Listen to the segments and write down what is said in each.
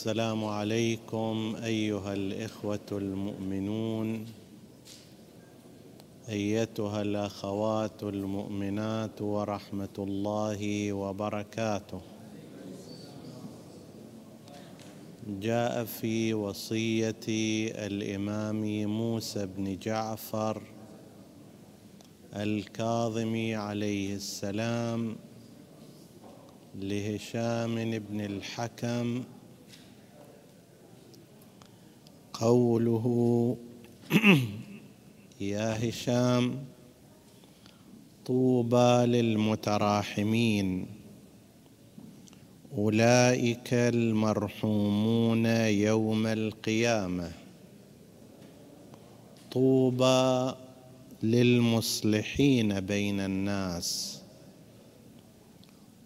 السلام عليكم أيها الإخوة المؤمنون أيتها الأخوات المؤمنات ورحمة الله وبركاته. جاء في وصية الإمام موسى بن جعفر الكاظم عليه السلام لهشام بن الحكم قوله يا هشام طوبى للمتراحمين. أولئك المرحومون يوم القيامة. طوبى للمصلحين بين الناس.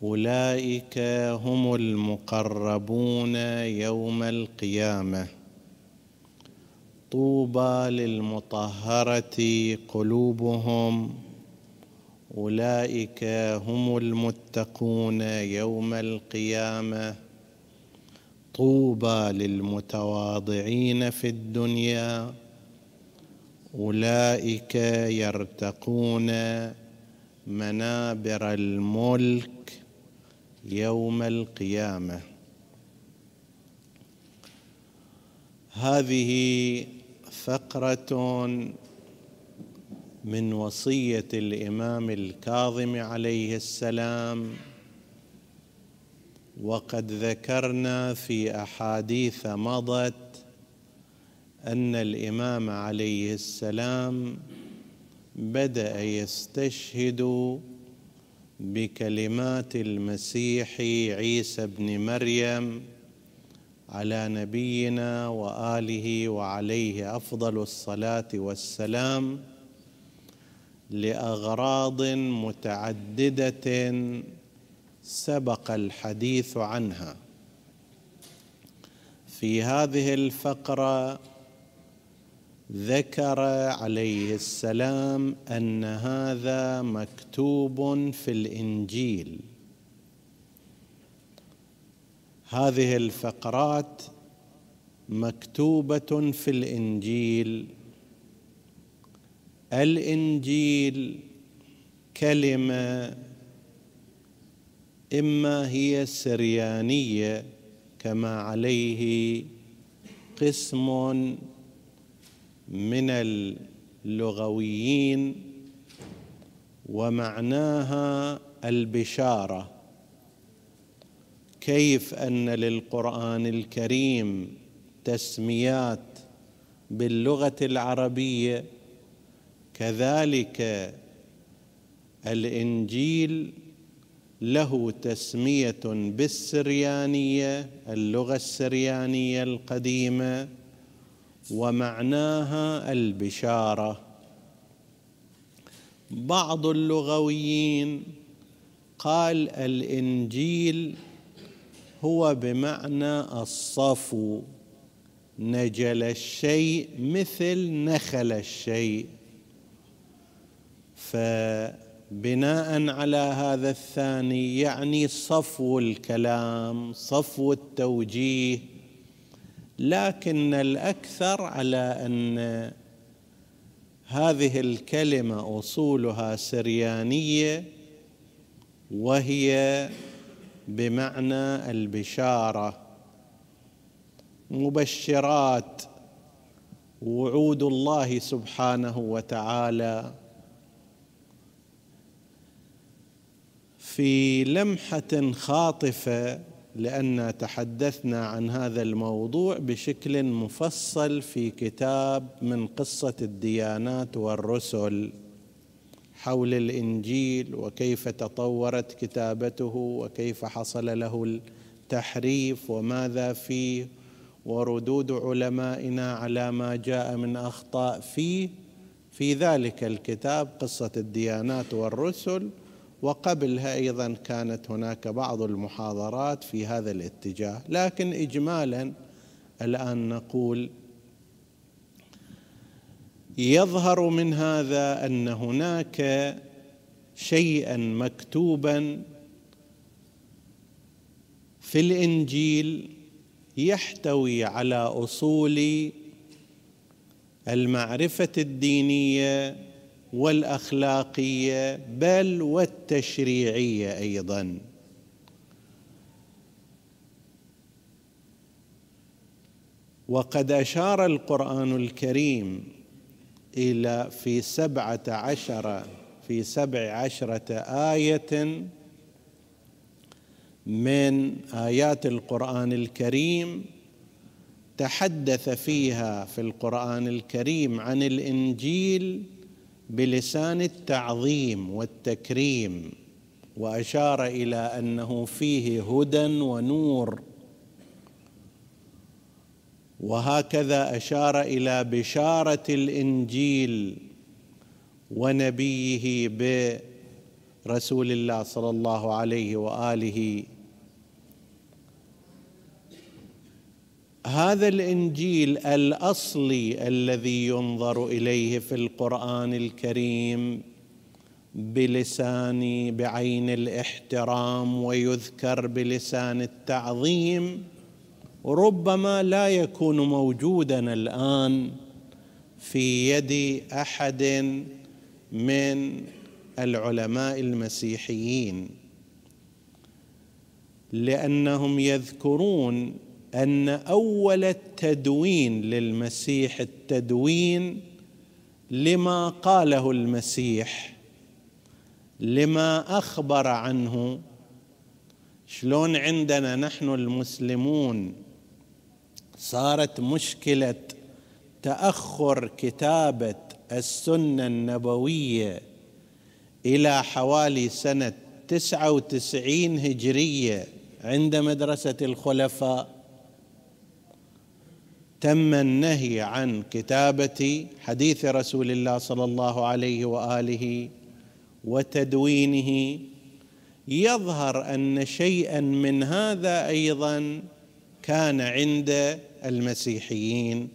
أولئك هم المقربون يوم القيامة. طوبى للمطهرة قلوبهم. أولئك هم المتقون يوم القيامة. طوبى للمتواضعين في الدنيا. أولئك يرتقون منابر الملك يوم القيامة. هذه فقرة من وصية الإمام الكاظم عليه السلام وقد ذكرنا في أحاديث مضت أن الإمام عليه السلام بدأ يستشهد بكلمات المسيح عيسى بن مريم على نبينا وآله وعليه أفضل الصلاة والسلام لأغراض متعددة سبق الحديث عنها. في هذه الفقرة ذكر عليه السلام أن هذا مكتوب في الإنجيل. هذه الفقرات مكتوبة في الإنجيل. الإنجيل كلمة إما هي سريانية كما عليه قسم من اللغويين ومعناها البشارة. كيف أن للقرآن الكريم تسميات باللغة العربية كذلك الإنجيل له تسمية بالسريانية اللغة السريانية القديمة ومعناها البشارة. بعض اللغويين قال الإنجيل هو بمعنى الصفو نجل الشيء مثل نخل الشيء. فبناء على هذا الثاني يعني صفو الكلام صفو التوجيه. لكن الأكثر على أن هذه الكلمة أصولها سريانية وهي بمعنى البشارة. مبشرات وعود الله سبحانه وتعالى في لمحة خاطفة لأن تحدثنا عن هذا الموضوع بشكل مفصل في كتاب من قصة الديانات والرسل. حول الإنجيل وكيف تطورت كتابته وكيف حصل له التحريف وماذا فيه وردود علمائنا على ما جاء من أخطاء فيه. في ذلك الكتاب قصة الديانات والرسل وقبلها أيضا كانت هناك بعض المحاضرات في هذا الاتجاه. لكن اجمالا الآن نقول يظهر من هذا أن هناك شيئا مكتوبا في الإنجيل يحتوي على أصول المعرفة الدينية والأخلاقية بل والتشريعية أيضا. وقد أشار القرآن الكريم إلى في سبعة عشر في سبع عشرة آية من آيات القرآن الكريم. تحدث فيها في القرآن الكريم عن الإنجيل بلسان التعظيم والتكريم وأشار إلى أنه فيه هدى ونور. وهكذا أشار إلى بشارة الإنجيل ونبيه برسول الله صلى الله عليه وآله. هذا الإنجيل الأصلي الذي ينظر إليه في القرآن الكريم بلسان بعين الاحترام ويذكر بلسان التعظيم. ربما لا يكون موجودا الآن في يد أحد من العلماء المسيحيين لأنهم يذكرون أن أول التدوين للمسيح التدوين لما قاله المسيح لما أخبر عنه. شلون عندنا نحن المسلمون صارت مشكلة تأخر كتابة السنة النبوية إلى حوالي سنة تسعة وتسعين هجرية عند مدرسة الخلفاء. تم النهي عن كتابة حديث رسول الله صلى الله عليه وآله وتدوينه. يظهر أن شيئا من هذا أيضا كان عند المسيحيين.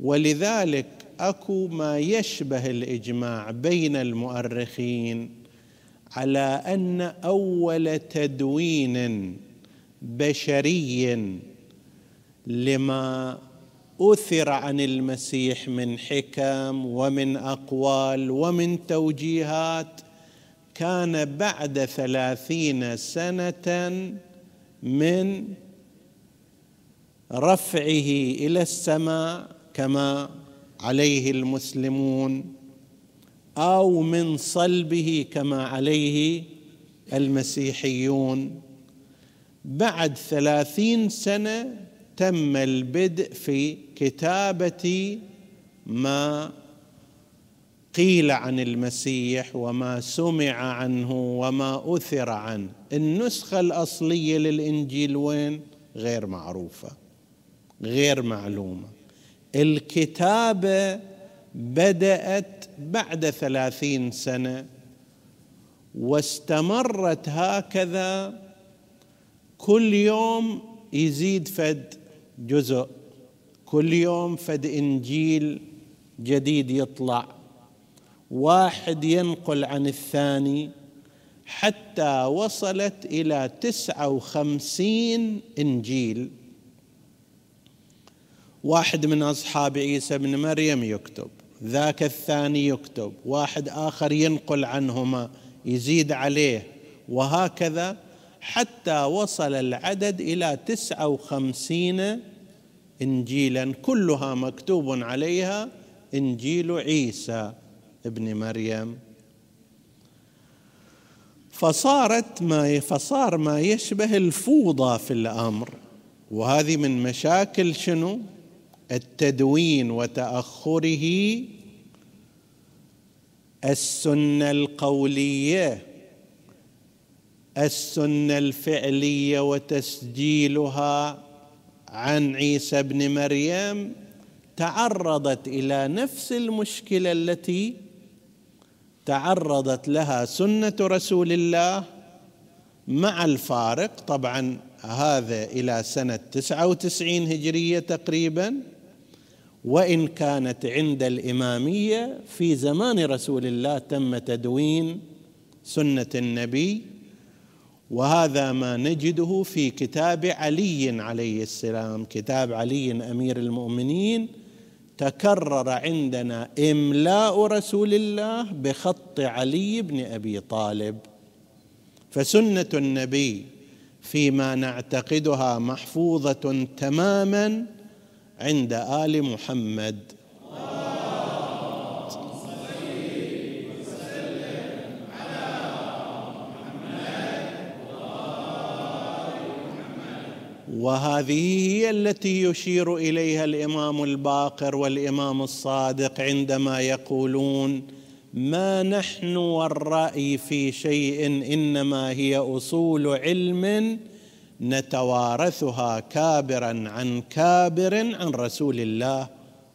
ولذلك أكو ما يشبه الإجماع بين المؤرخين على أن أول تدوين بشري لما أثر عن المسيح من حكم ومن أقوال ومن توجيهات كان بعد ثلاثين سنة من رفعه إلى السماء كما عليه المسلمون أو من صلبه كما عليه المسيحيون. بعد ثلاثين سنة تم البدء في كتابة ما قيل عن المسيح وما سمع عنه وما أثر عنه. النسخة الأصلية للإنجيل وين؟ غير معروفة. غير معلومة. الكتابة بدأت بعد ثلاثين سنة واستمرت هكذا. كل يوم يزيد فد جزء كل يوم فد إنجيل جديد يطلع. واحد ينقل عن الثاني. حتى وصلت إلى تسعة وخمسين إنجيل. واحد من أصحاب عيسى بن مريم يكتب ذاك الثاني يكتب واحد آخر ينقل عنهما يزيد عليه وهكذا حتى وصل العدد إلى تسعة وخمسين انجيلا كلها مكتوب عليها إنجيل عيسى ابن مريم. فصارت ما فصار ما يشبه الفوضى في الأمر وهذه من مشاكل شنو؟ التدوين وتأخره السنة القولية السنة الفعلية وتسجيلها عن عيسى ابن مريم تعرضت إلى نفس المشكلة التي تعرضت لها سنة رسول الله مع الفارق. طبعا هذا إلى سنة تسعة وتسعين هجرية تقريبا. وإن كانت عند الإمامية في زمان رسول الله تم تدوين سنة النبي وهذا ما نجده في كتاب علي عليه السلام. كتاب علي أمير المؤمنين تكرر عندنا إملاء رسول الله بخط علي بن أبي طالب. فسنة النبي فيما نعتقدها محفوظة تماما عند آل محمد. وهذه هي التي يشير إليها الإمام الباقر والإمام الصادق عندما يقولون ما نحن والرأي في شيء إنما هي أصول علم نتوارثها كابرا عن كابر عن رسول الله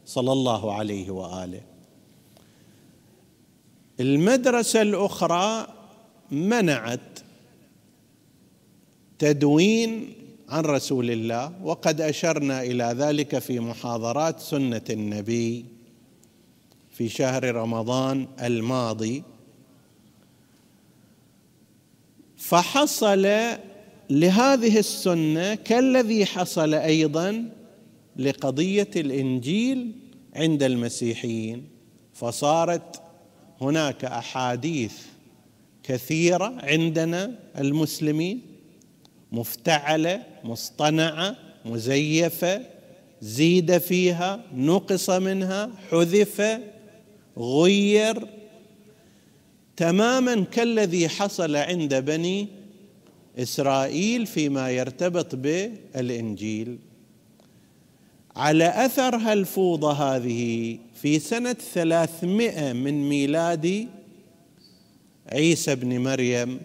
صلى الله عليه وآله. المدرسة الأخرى منعت تدوين عن رسول الله وقد أشرنا إلى ذلك في محاضرات سنة النبي في شهر رمضان الماضي. فحصل لهذه السنة كالذي حصل أيضا لقضية الإنجيل عند المسيحيين فصارت هناك أحاديث كثيرة عندنا المسلمين مفتعلة مصطنعة مزيفة زيد فيها نقص منها حذف غير. تماما كالذي حصل عند بني إسرائيل فيما يرتبط بالإنجيل. على أثر هالفوضى هذه في سنة ثلاثمائة من ميلاد عيسى بن مريم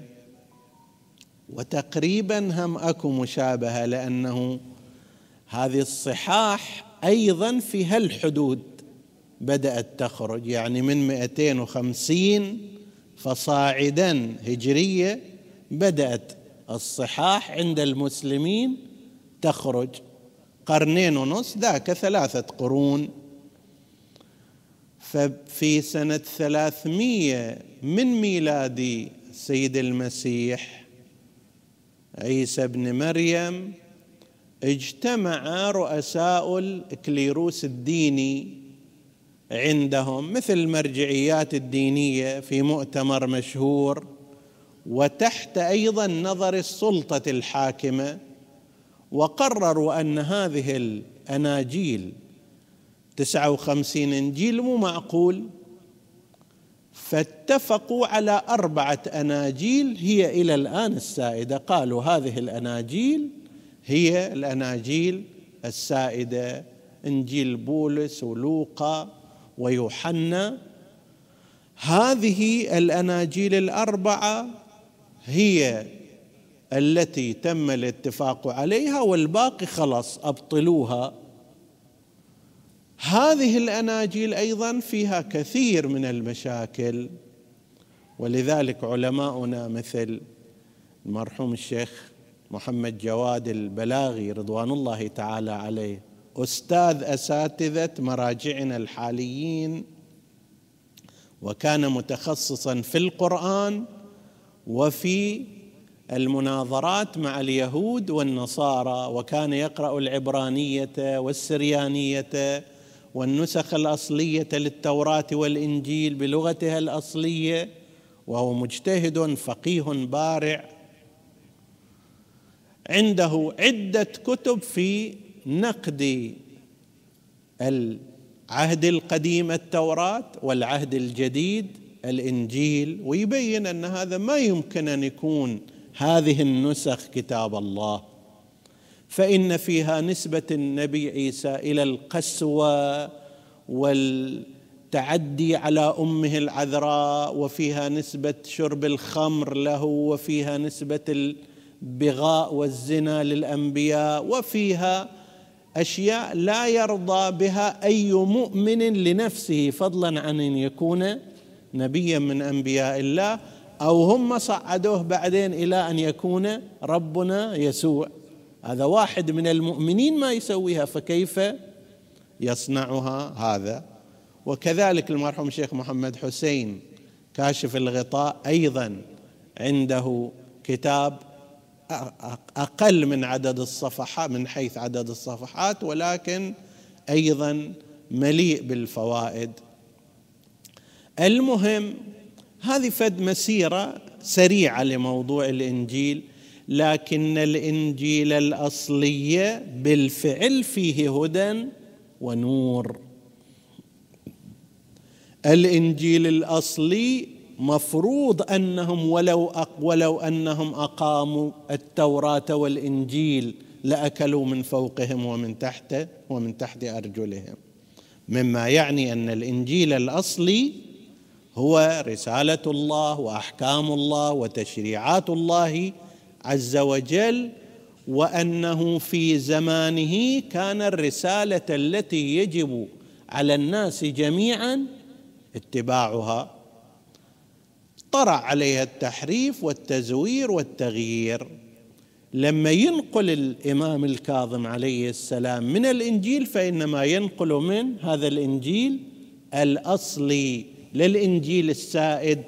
وتقريبا هم أكو مشابهة لأنه هذه الصحاح أيضا في هالحدود بدأت تخرج يعني من 250 فصاعدا هجرية بدأت الصحاح عند المسلمين تخرج قرنين ونص ذاك ثلاثة قرون. ففي سنة ثلاثمية من ميلاد السيد المسيح عيسى بن مريم اجتمع رؤساء الكليروس الديني عندهم مثل المرجعيات الدينية في مؤتمر مشهور. وتحت أيضا نظر السلطة الحاكمة وقرروا أن هذه الأناجيل تسعة وخمسين إنجيل مو معقول فاتفقوا على أربعة أناجيل هي إلى الآن السائدة. قالوا هذه الأناجيل هي الأناجيل السائدة إنجيل بولس ولوقا ويوحنا. هذه الأناجيل الأربعة هي التي تم الاتفاق عليها والباقي خلاص أبطلوها. هذه الأناجيل أيضا فيها كثير من المشاكل ولذلك علماؤنا مثل المرحوم الشيخ محمد جواد البلاغي رضوان الله تعالى عليه أستاذ أساتذة مراجعنا الحاليين وكان متخصصا في القرآن وفي المناظرات مع اليهود والنصارى وكان يقرأ العبرانية والسريانية والنسخ الأصلية للتوراة والإنجيل بلغتها الأصلية وهو مجتهد فقيه بارع. عنده عدة كتب في نقد العهد القديم التوراة والعهد الجديد. الإنجيل ويبين أن هذا ما يمكن أن يكون هذه النسخ كتاب الله. فإن فيها نسبة النبي عيسى إلى القسوة والتحريف التعدي على أمه العذراء وفيها نسبة شرب الخمر له وفيها نسبة البغاء والزنا للأنبياء وفيها أشياء لا يرضى بها أي مؤمن لنفسه فضلا عن أن يكون نبيا من أنبياء الله أو هم صعدوه بعدين إلى أن يكون ربنا يسوع. هذا واحد من المؤمنين ما يسويها فكيف يصنعها هذا؟ وكذلك المرحوم الشيخ محمد حسين كاشف الغطاء أيضا عنده كتاب أقل من عدد الصفحات من حيث عدد الصفحات ولكن أيضا مليء بالفوائد. المهم هذه فد مسيرة سريعة لموضوع الإنجيل لكن الإنجيل الأصلية بالفعل فيه هدى ونور. الإنجيل الأصلي مفروض أنهم ولو ولو أنهم أقاموا التوراة والإنجيل لأكلوا من فوقهم ومن تحت ومن تحت أرجلهم. مما يعني أن الإنجيل الأصلي هو رسالة الله وأحكام الله وتشريعات الله عز وجل وأنه في زمانه كان الرسالة التي يجب على الناس جميعا اتباعها. طرأ عليها التحريف والتزوير والتغيير. لما ينقل الإمام الكاظم عليه السلام من الإنجيل فإنما ينقل من هذا الإنجيل الأصلي. للإنجيل السائد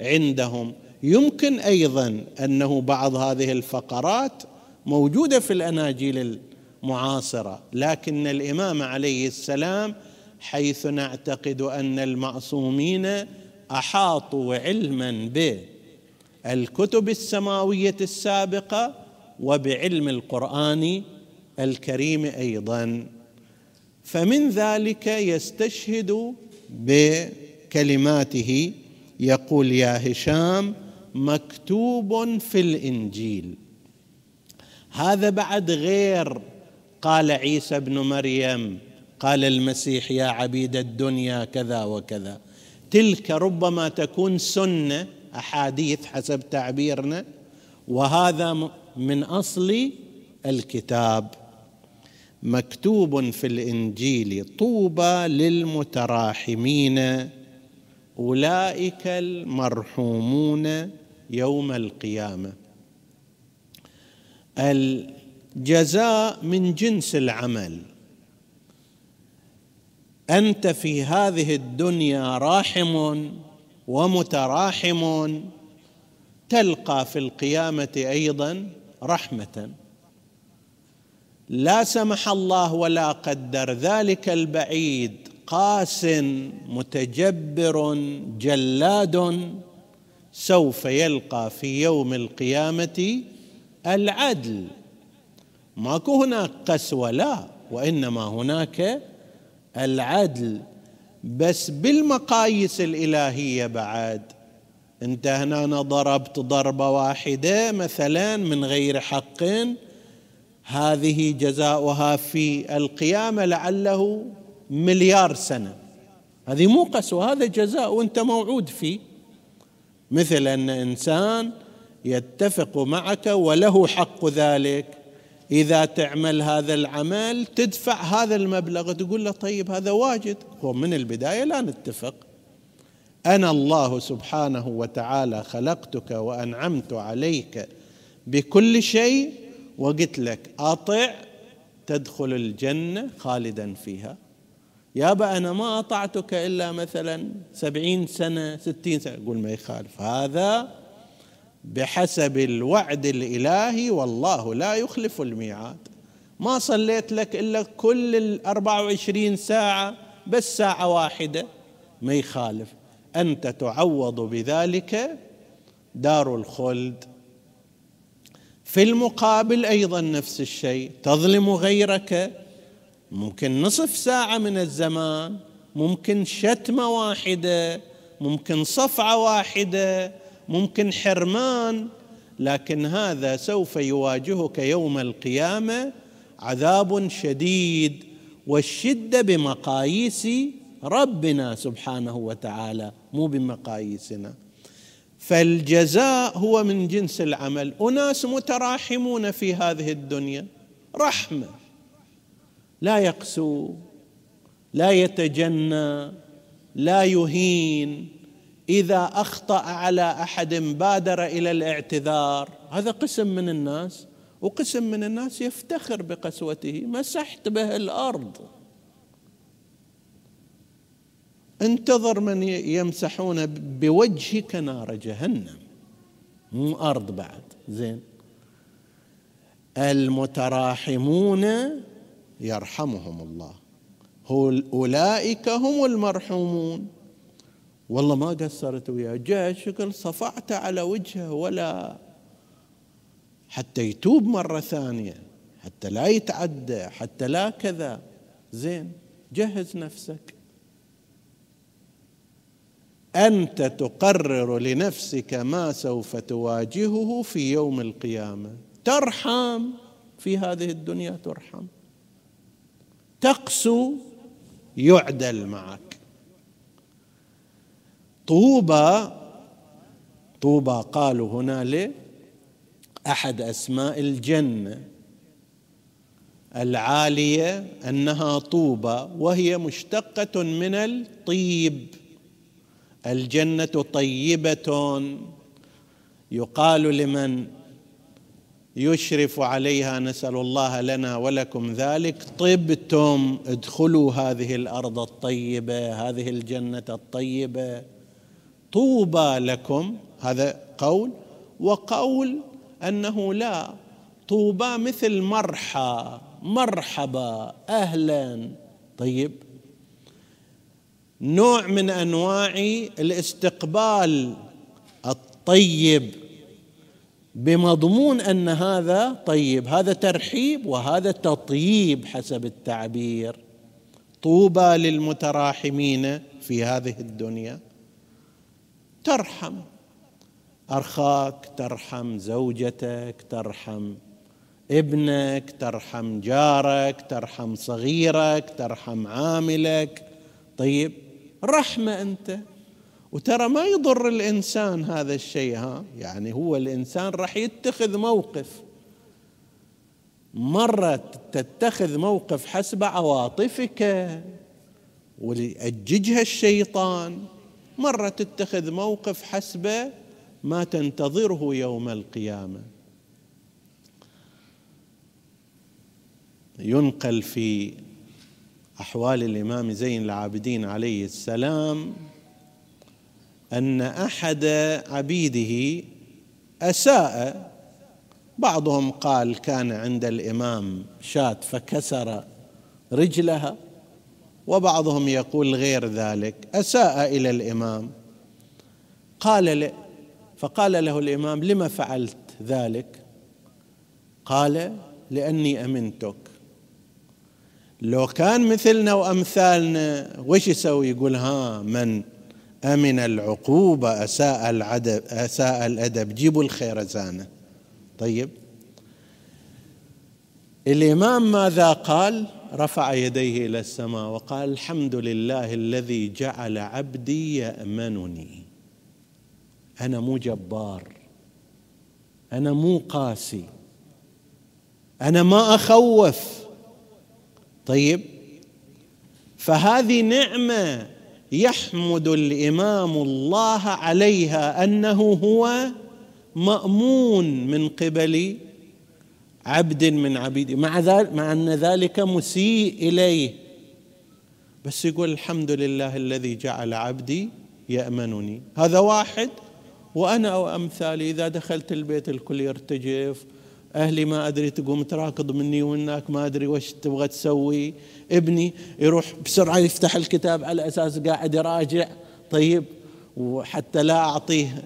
عندهم. يمكن أيضا أنه بعض هذه الفقرات موجودة في الأناجيل المعاصرة لكن الإمام عليه السلام حيث نعتقد أن المعصومين أحاطوا علما بالكتب السماوية السابقة وبعلم القرآن الكريم أيضا. فمن ذلك يستشهد بكلماته يقول يا هشام مكتوب في الإنجيل. هذا بعد غير قال عيسى ابن مريم قال المسيح يا عبيد الدنيا كذا وكذا. تلك ربما تكون سنة أحاديث حسب تعبيرنا وهذا من أصل الكتاب. مكتوب في الإنجيل طوبى للمتراحمين. أولئك المرحومون يوم القيامة. الجزاء من جنس العمل. أنت في هذه الدنيا راحم ومتراحم تلقى في القيامة أيضا رحمة. لا سمح الله ولا قدر ذلك البعيد. قاس متجبر جلاد سوف يلقى في يوم القيامة العدل. ماكو هناك قسوه لا وإنما هناك العدل. بس بالمقاييس الإلهية بعد. أنت هنا ضربت ضربة واحدة مثلا من غير حق. هذه جزاؤها في القيامة لعله مليار سنة. هذه مو قسوة هذا جزاء وانت موعود فيه. مثل أن إنسان يتفق معك وله حق ذلك. إذا تعمل هذا العمل تدفع هذا المبلغ تقول له طيب هذا واجد. هو من البداية لا نتفق. أنا الله سبحانه وتعالى خلقتك وأنعمت عليك بكل شيء وقلت لك أطع تدخل الجنة خالدا فيها. يابا أنا ما أطعتك إلا مثلا سبعين سنة ستين سنة. يقول ما يخالف. هذا بحسب الوعد الإلهي والله لا يخلف الميعاد. ما صليت لك إلا كل الأربعة وعشرين ساعة بس ساعة واحدة. ما يخالف. أنت تعوض بذلك دار الخلد. في المقابل أيضا نفس الشيء. تظلم غيرك. ممكن نصف ساعة من الزمان ممكن شتمه واحدة ممكن صفعة واحدة ممكن حرمان لكن هذا سوف يواجهك يوم القيامة عذاب شديد والشدة بمقاييس ربنا سبحانه وتعالى مو بمقاييسنا. فالجزاء هو من جنس العمل. أناس متراحمون في هذه الدنيا. رحمة. لا يقسو لا يتجنى لا يهين. إذا أخطأ على أحد بادر إلى الاعتذار. هذا قسم من الناس وقسم من الناس يفتخر بقسوته. مسحت به الأرض. انتظر من يمسحون بوجهك نار جهنم. مو أرض بعد. زين. المتراحمون يرحمهم الله. أولئك هم المرحومون. والله ما قصرت وياه. جاء شكل صفعت على وجهه ولا حتى يتوب مرة ثانية حتى لا يتعدى حتى لا كذا. زين جهز نفسك. أنت تقرر لنفسك ما سوف تواجهه في يوم القيامة. ترحم في هذه الدنيا ترحم. تقسو يعدل معك. طوبى طوبى قالوا هنا لأحد أسماء الجنة. العالية أنها طوبى وهي مشتقة من الطيب. الجنة طيبة يقال لمن؟ يشرف عليها نسأل الله لنا ولكم ذلك. طبتم ادخلوا هذه الأرض الطيبة هذه الجنة الطيبة. طوبى لكم هذا قول وقول أنه لا طوبى مثل مرحى مرحبا أهلا. طيب نوع من أنواع الاستقبال الطيب. بمضمون أن هذا طيب هذا ترحيب وهذا تطيب حسب التعبير. طوبى للمتراحمين في هذه الدنيا. ترحم. اخاك ترحم زوجتك ترحم ابنك ترحم جارك ترحم صغيرك ترحم عاملك. طيب رحمة أنت. وترى ما يضر الإنسان هذا الشيء ها؟ يعني هو الإنسان راح يتخذ موقف. مرة تتخذ موقف حسب عواطفك وليأججها الشيطان. مرة تتخذ موقف حسب ما تنتظره يوم القيامة. ينقل في أحوال الإمام زين العابدين عليه السلام أن أحد عبيده أساء. بعضهم قال كان عند الإمام شاة فكسر رجلها وبعضهم يقول غير ذلك أساء إلى الإمام. قال له فقال له الإمام لم فعلت ذلك؟ قال لأني أمنتك. لو كان مثلنا وأمثالنا وش يسوي؟ يقول ها من؟ أمن العقوبة أساء العدب أساء الأدب. جيبوا الخيرزانة طيب. الإمام ماذا قال؟ رفع يديه إلى السماء وقال الحمد لله الذي جعل عبدي يأمنني. أنا مو جبار. أنا مو قاسي. أنا ما أخوف. طيب. فهذه نعمة يحمد الإمام الله عليها أنه هو مأمون من قبل عبد من عبيده مع ذلك مع أن ذلك مسيء إليه. بس يقول الحمد لله الذي جعل عبدي يأمنني. هذا واحد. وأنا وامثالي إذا دخلت البيت الكل يرتجف أهلي ما أدري تقوم تراكض مني وهناك ما أدري وش تبغى تسوي. ابني يروح بسرعة يفتح الكتاب على أساس قاعد يراجع. طيب وحتى لا أعطيه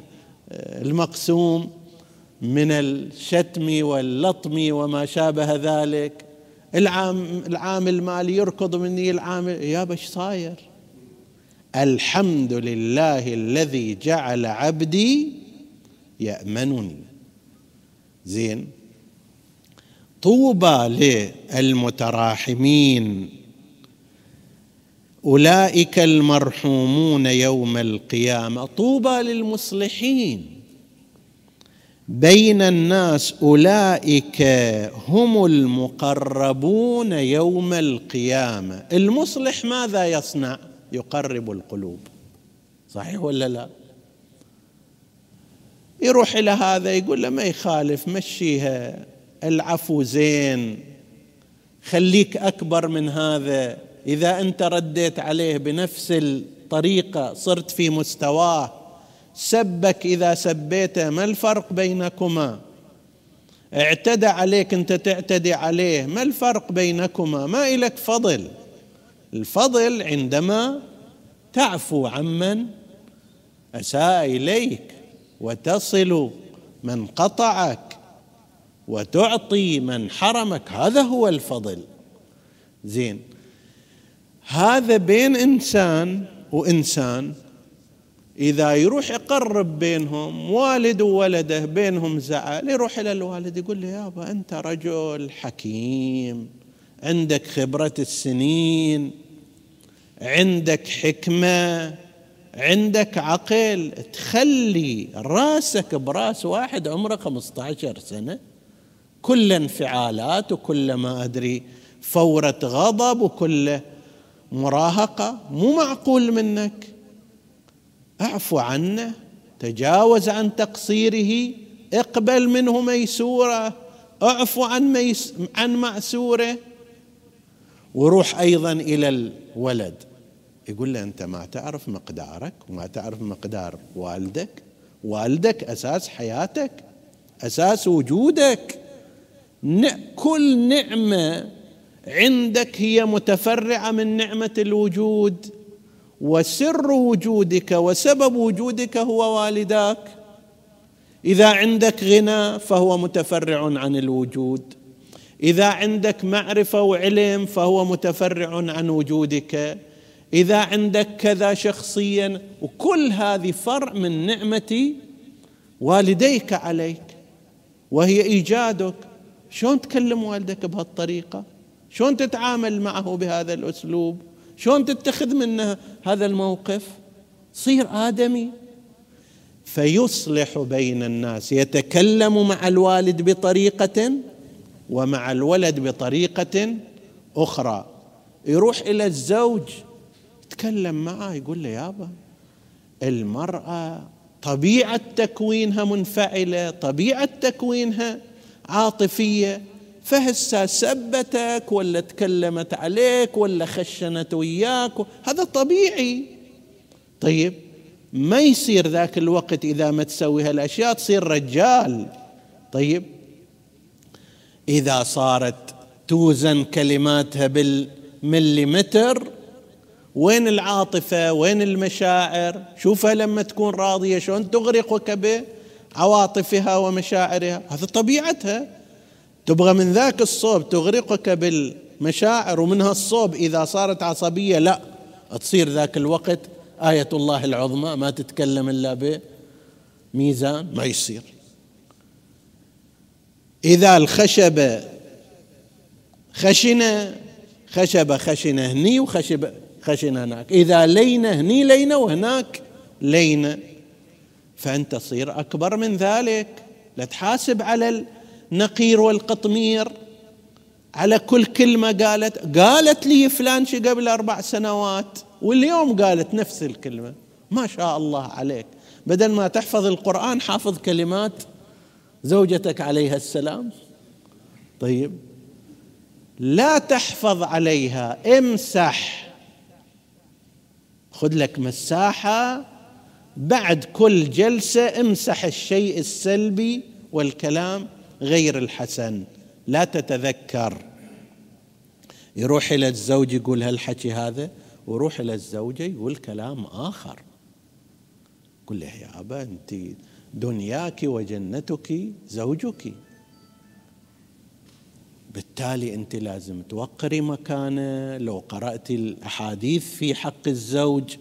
آه، المقسوم من الشتم واللطم وما شابه ذلك. العام العامل المالي يركض مني العامل يا بش صاير. الحمد لله الذي جعل عبدي يأمنني. زين؟ طوبى للمتراحمين. أولئك المرحومون يوم القيامة. طوبى للمصلحين. بين الناس أولئك هم المقربون يوم القيامة. المصلح ماذا يصنع؟ يقرب القلوب. صحيح ولا لا؟ يروح إلى هذا يقول له ما يخالف مشيها. العفو زين. خليك أكبر من هذا. إذا أنت رديت عليه بنفس الطريقة صرت في مستواه سبك إذا سبيته ما الفرق بينكما؟ اعتدى عليك أنت تعتدي عليه ما الفرق بينكما؟ ما إلك فضل. الفضل عندما تعفو عمن أساء إليك وتصل من قطعك. وتعطي من حرمك. هذا هو الفضل. زين. هذا بين إنسان وإنسان إذا يروح يقرب بينهم والد وولده بينهم زعل يروح إلى الوالد يقول له يابا أنت رجل حكيم عندك خبرة السنين عندك حكمة عندك عقل تخلي راسك براس واحد عمره 15 سنة. كل انفعالات وكل ما أدري فورة غضب وكل مراهقة مو معقول منك. أعفو عنه تجاوز عن تقصيره اقبل منه ميسورة أعفو عن ميس عن معسوره وروح أيضا إلى الولد. يقول له أنت ما تعرف مقدارك وما تعرف مقدار والدك. والدك أساس حياتك أساس وجودك. كل نعمة عندك هي متفرعة من نعمة الوجود وسر وجودك وسبب وجودك هو والداك. إذا عندك غنى فهو متفرع عن الوجود. إذا عندك معرفة وعلم فهو متفرع عن وجودك. إذا عندك كذا شخصيا وكل هذه فرع من نعمه والديك عليك وهي إيجادك. شلون تكلم والدك بهالطريقة؟ شلون تتعامل معه بهذا الأسلوب؟ شلون تتخذ منه هذا الموقف؟ صير آدمي. فيصلح بين الناس يتكلم مع الوالد بطريقة ومع الولد بطريقة أخرى. يروح إلى الزوج يتكلم معه يقول له يابا المرأة طبيعة تكوينها منفعلة طبيعة تكوينها عاطفية فهسه سبتك ولا تكلمت عليك ولا خشنت وياك هذا طبيعي. طيب ما يصير ذاك الوقت إذا ما تسوي هالأشياء تصير رجال. طيب إذا صارت توزن كلماتها بالمليمتر وين العاطفة؟ وين المشاعر؟ شوفها لما تكون راضية شلون تغرقك بعواطفها ومشاعرها. هذا طبيعتها. تبغى من ذاك الصوب تغرقك بالمشاعر ومنها الصوب إذا صارت عصبية لا تصير ذاك الوقت آية الله العظمى ما تتكلم إلا بميزان ما يصير. إذا الخشبة خشنة خشبة خشنة هني وخشبة خشنة هناك. إذا لينة هني لينة وهناك لينة فأنت تصير أكبر من ذلك. لا تحاسب على النقير والقطمير. على كل كلمة قالت قالت لي فلان شي قبل أربع سنوات واليوم قالت نفس الكلمة. ما شاء الله عليك. بدل ما تحفظ القرآن حافظ كلمات زوجتك عليها السلام. طيب. لا تحفظ عليها امسح. خذ لك مساحة بعد كل جلسة امسح الشيء السلبي والكلام غير الحسن. لا تتذكر. يروح إلى الزوج يقول هالحكي هذا ويروح إلى الزوجة يقول كلام آخر. قل له يا أبا أنت دنياك وجنتك زوجك. بالتالي أنت لازم توقري مكانه. لو قرأت الأحاديث في حق الزوج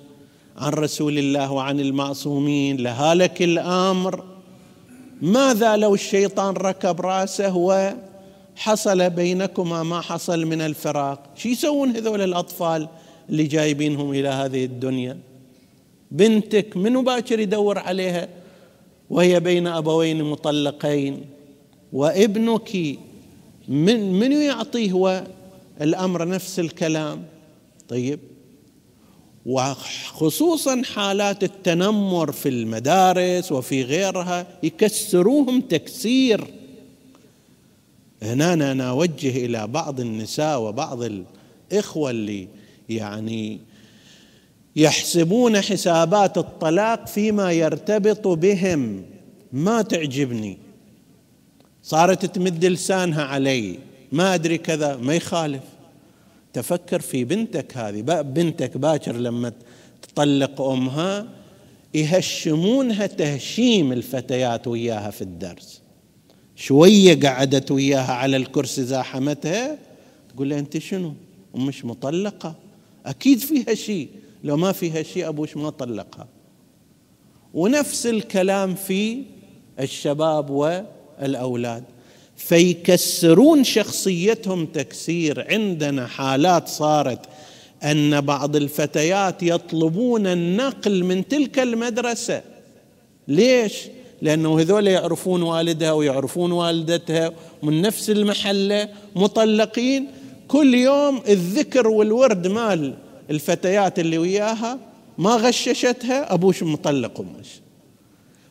عن رسول الله وعن المعصومين لهالك الأمر. ماذا لو الشيطان ركب رأسه وحصل بينكما ما حصل من الفراق؟ شو يسوون هذول الأطفال اللي جايبينهم إلى هذه الدنيا؟ بنتك منو باكر يدور عليها؟ وهي بين أبوين مطلقين. وابنك من منو يعطيه هو الأمر نفس الكلام؟ طيب وخصوصا حالات التنمر في المدارس وفي غيرها يكسروهم تكسير. هنا أنا أوجه إلى بعض النساء وبعض الإخوة اللي يعني يحسبون حسابات الطلاق فيما يرتبط بهم. ما تعجبني. صارت تمد لسانها علي. ما أدري كذا. ما يخالف. تفكر في بنتك هذه. بنتك باكر لما تطلق أمها يهشمونها تهشيم الفتيات وياها في الدرس. شوية قعدت وياها على الكرسي زاحمتها تقول لها أنت شنو؟ امش مطلقة؟ أكيد فيها شيء لو ما فيها شيء ابوش ما طلقها. ونفس الكلام في الشباب والأولاد. فيكسرون شخصيتهم تكسير. عندنا حالات صارت أن بعض الفتيات يطلبون النقل من تلك المدرسة. ليش؟ لأنه هذول يعرفون والدها ويعرفون والدتها من نفس المحلة مطلقين. كل يوم الذكر والورد مال الفتيات اللي وياها ما غششتها أبوش مطلق أمش.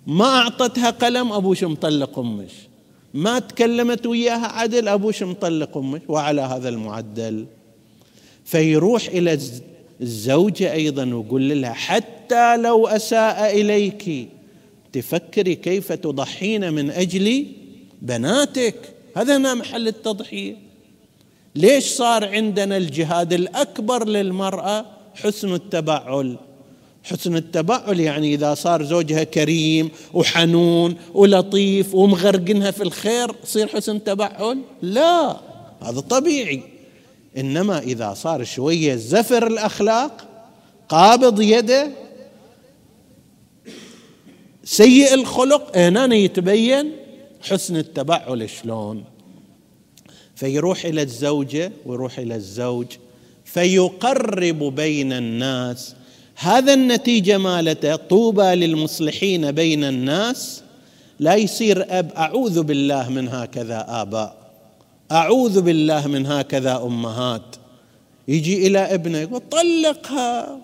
ما أعطتها قلم أبوش مطلق أمش. ما تكلمت وياها عدل ابوش مطلق أمك؟ وعلى هذا المعدل. فيروح إلى الزوجة أيضا ويقول لها حتى لو أساء إليك تفكري كيف تضحين من أجل بناتك؟ هذا ما محل التضحية. ليش صار عندنا الجهاد الأكبر للمرأة؟ حسن التبعل. حسن التبعل يعني إذا صار زوجها كريم وحنون ولطيف ومغرقنها في الخير يصير حسن تبعل؟ لا هذا طبيعي. إنما إذا صار شوية زفر الأخلاق قابض يده سيء الخلق هنا يتبين حسن التبعل شلون. فيروح إلى الزوجة ويروح إلى الزوج فيقرب بين الناس هذا النتيجة مالته طوبى للمصلحين بين الناس. لا يصير أب أعوذ بالله من هكذا آباء. أعوذ بالله من هكذا أمهات. يجي إلى ابنه يقول طلقها.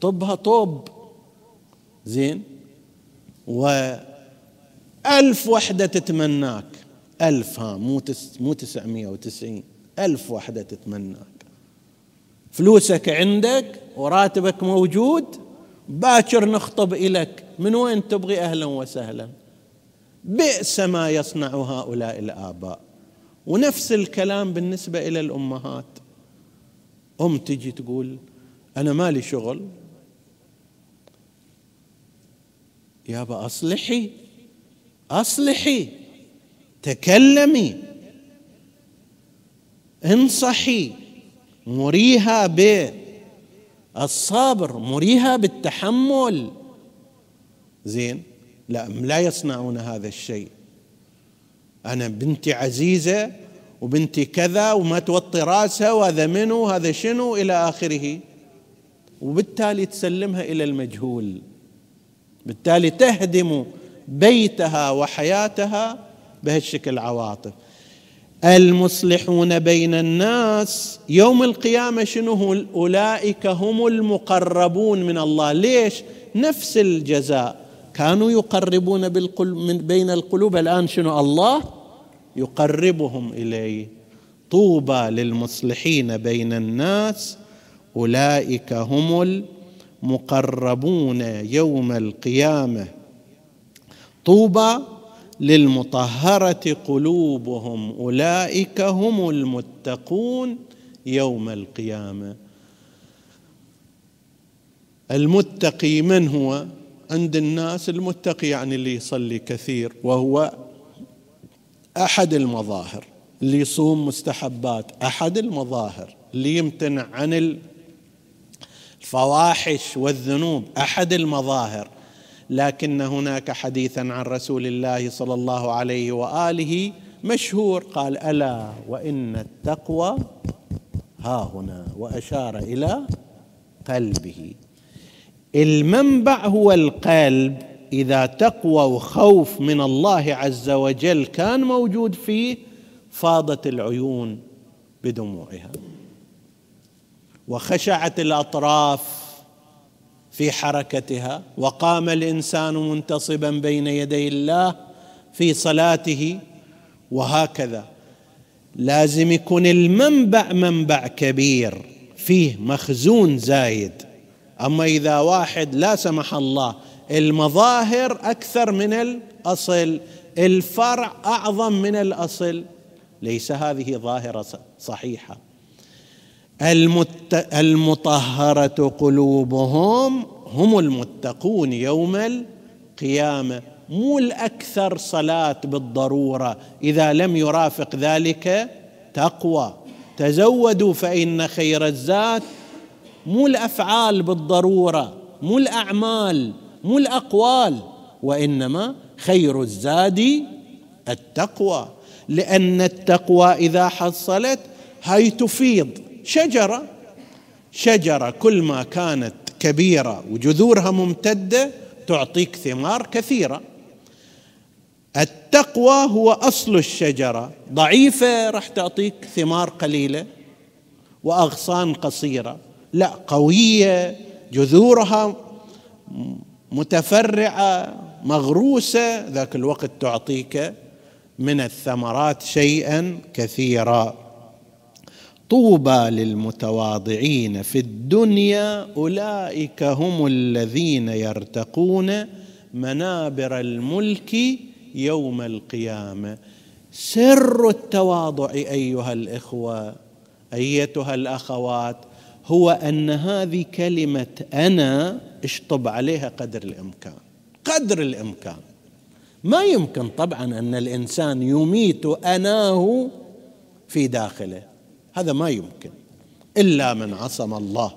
طبها طوب. زين؟ وألف وحدة تتمناك. ألف ها مو تس مو تسعمية وتسعين. ألف وحدة تتمناك. فلوسك عندك وراتبك موجود باكر نخطب إليك من وين تبغي أهلا وسهلا؟ بئس ما يصنع هؤلاء الآباء. ونفس الكلام بالنسبة إلى الأمهات. أم تجي تقول أنا مالي شغل. يابا أصلحي. أصلحي. تكلمي. انصحي. مريها بالصبر مريها بالتحمل. زين؟ لأ لا يصنعون هذا الشيء. أنا بنتي عزيزة وبنتي كذا وما توطي راسها وهذا منو هذا شنو إلى آخره. وبالتالي تسلمها إلى المجهول. بالتالي تهدم بيتها وحياتها بهالشكل عواطف. المصلحون بين الناس يوم القيامة شنو أولئك هم المقربون من الله. ليش؟ نفس الجزاء. كانوا يقربون بالقلب من بين القلوب الآن شنو؟ الله يقربهم إليه. طوبى للمصلحين بين الناس. أولئك هم المقربون يوم القيامة. طوبى للمطهرة قلوبهم أولئك هم المتقون يوم القيامة. المتقي من هو؟ عند الناس المتقي يعني اللي يصلي كثير وهو أحد المظاهر اللي يصوم مستحبات أحد المظاهر اللي يمتنع عن الفواحش والذنوب أحد المظاهر. لكن هناك حديثا عن رسول الله صلى الله عليه وآله مشهور قال ألا وإن التقوى ها هنا وأشار إلى قلبه. المنبع هو القلب إذا تقوى وخوف من الله عز وجل كان موجود فيه فاضت العيون بدموعها. وخشعت الأطراف في حركتها وقام الإنسان منتصبا بين يدي الله في صلاته وهكذا. لازم يكون المنبع منبع كبير فيه مخزون زايد. أما إذا واحد لا سمح الله المظاهر أكثر من الأصل الفرع أعظم من الأصل ليس هذه ظاهرة صحيحة. المت... المطهرة قلوبهم هم المتقون يوم القيامة مو الأكثر صلاة بالضرورة. إذا لم يرافق ذلك تقوى. تزودوا فإن خير الزاد مو الأفعال بالضرورة مو الأعمال مو الأقوال وإنما خير الزاد التقوى. لأن التقوى إذا حصلت هاي تفيض. شجرة. شجرة كل ما كانت كبيرة وجذورها ممتدة تعطيك ثمار كثيرة. التقوى هو أصل الشجرة. ضعيفة راح تعطيك ثمار قليلة وأغصان قصيرة. لا قوية جذورها متفرعة مغروسة. ذاك الوقت تعطيك من الثمرات شيئا كثيرا. طوبى للمتواضعين في الدنيا أولئك هم الذين يرتقون منابر الملك يوم القيامة. سر التواضع أيها الإخوة أيتها الأخوات هو أن هذه كلمة أنا اشطب عليها قدر الإمكان قدر الإمكان. ما يمكن طبعا أن الإنسان يميت أناه في داخله. هذا ما يمكن إلا من عصم الله.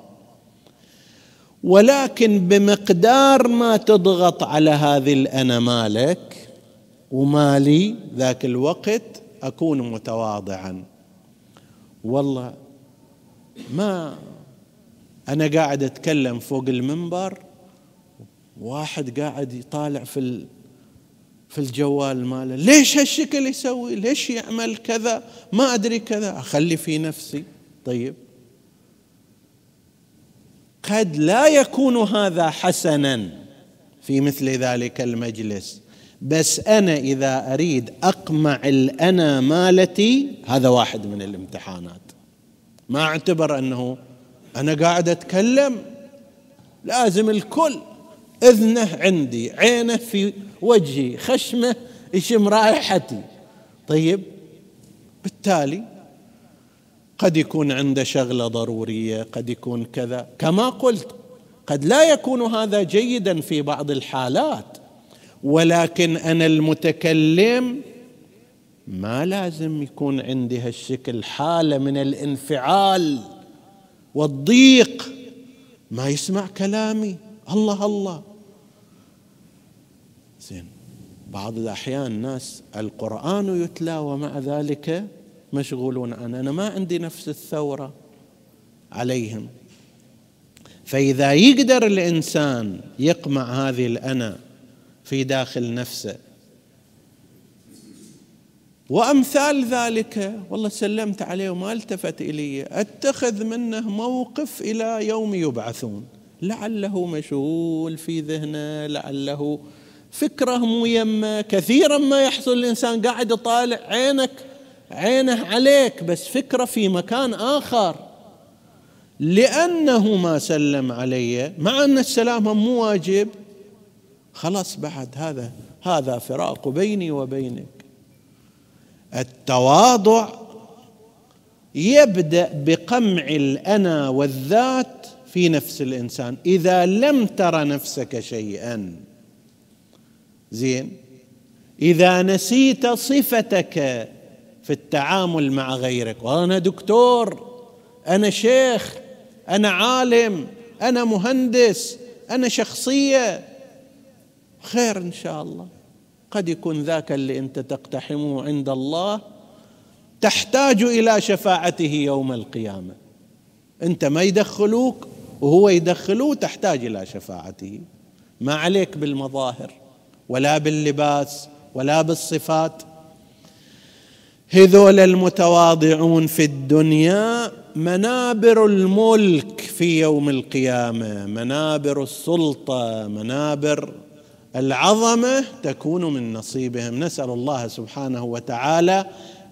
ولكن بمقدار ما تضغط على هذه الأنا مالك ومالي ذاك الوقت أكون متواضعا. والله ما أنا قاعد أتكلم فوق المنبر واحد قاعد يطالع في في الجوال ماله. ليش هالشكل يسوي؟ ليش يعمل كذا؟ ما أدري كذا. أخلي في نفسي. طيب. قد لا يكون هذا حسنا في مثل ذلك المجلس. بس أنا إذا أريد أقمع الانا مالتي هذا واحد من الامتحانات. ما أعتبر أنه أنا قاعد أتكلم. لازم الكل إذنه عندي عينه في وجهي خشمه يشم رائحتي. طيب بالتالي قد يكون عنده شغلة ضرورية قد يكون كذا. كما قلت قد لا يكون هذا جيدا في بعض الحالات. ولكن أنا المتكلم ما لازم يكون عندي هالشكل حالة من الانفعال والضيق. ما يسمع كلامي. الله الله. زين. بعض الأحيان ناس القرآن يتلى ومع ذلك مشغولون عنه. أنا ما عندي نفس الثورة عليهم. فإذا يقدر الإنسان يقمع هذه الأنا في داخل نفسه وأمثال ذلك والله سلمت عليه وما التفت إلي أتخذ منه موقف إلى يوم يبعثون. لعله مشغول في ذهنه لعله فكرة يمه كثيرا ما يحصل الإنسان قاعد يطالع عينك عينه عليك بس فكرة في مكان آخر. لأنه ما سلم علي مع أن السلام مو واجب خلاص بعد هذا هذا فراق بيني وبينك. التواضع يبدأ بقمع الأنا والذات في نفس الإنسان. إذا لم تر نفسك شيئا زين. إذا نسيت صفتك في التعامل مع غيرك وأنا دكتور أنا شيخ أنا عالم أنا مهندس أنا شخصية خير إن شاء الله. قد يكون ذاك اللي أنت تقتحمه عند الله تحتاج إلى شفاعته يوم القيامة. أنت ما يدخلوك وهو يدخلوه تحتاج إلى شفاعته. ما عليك بالمظاهر. ولا باللباس ولا بالصفات. هذول المتواضعون في الدنيا منابر الملك في يوم القيامة منابر السلطة منابر العظمة تكون من نصيبهم. نسأل الله سبحانه وتعالى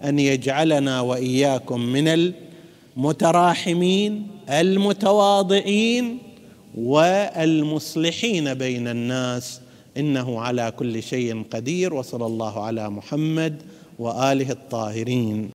أن يجعلنا وإياكم من المتراحمين المتواضعين والمصلحين بين الناس. إنه على كل شيء قدير وصلى الله على محمد وآله الطاهرين.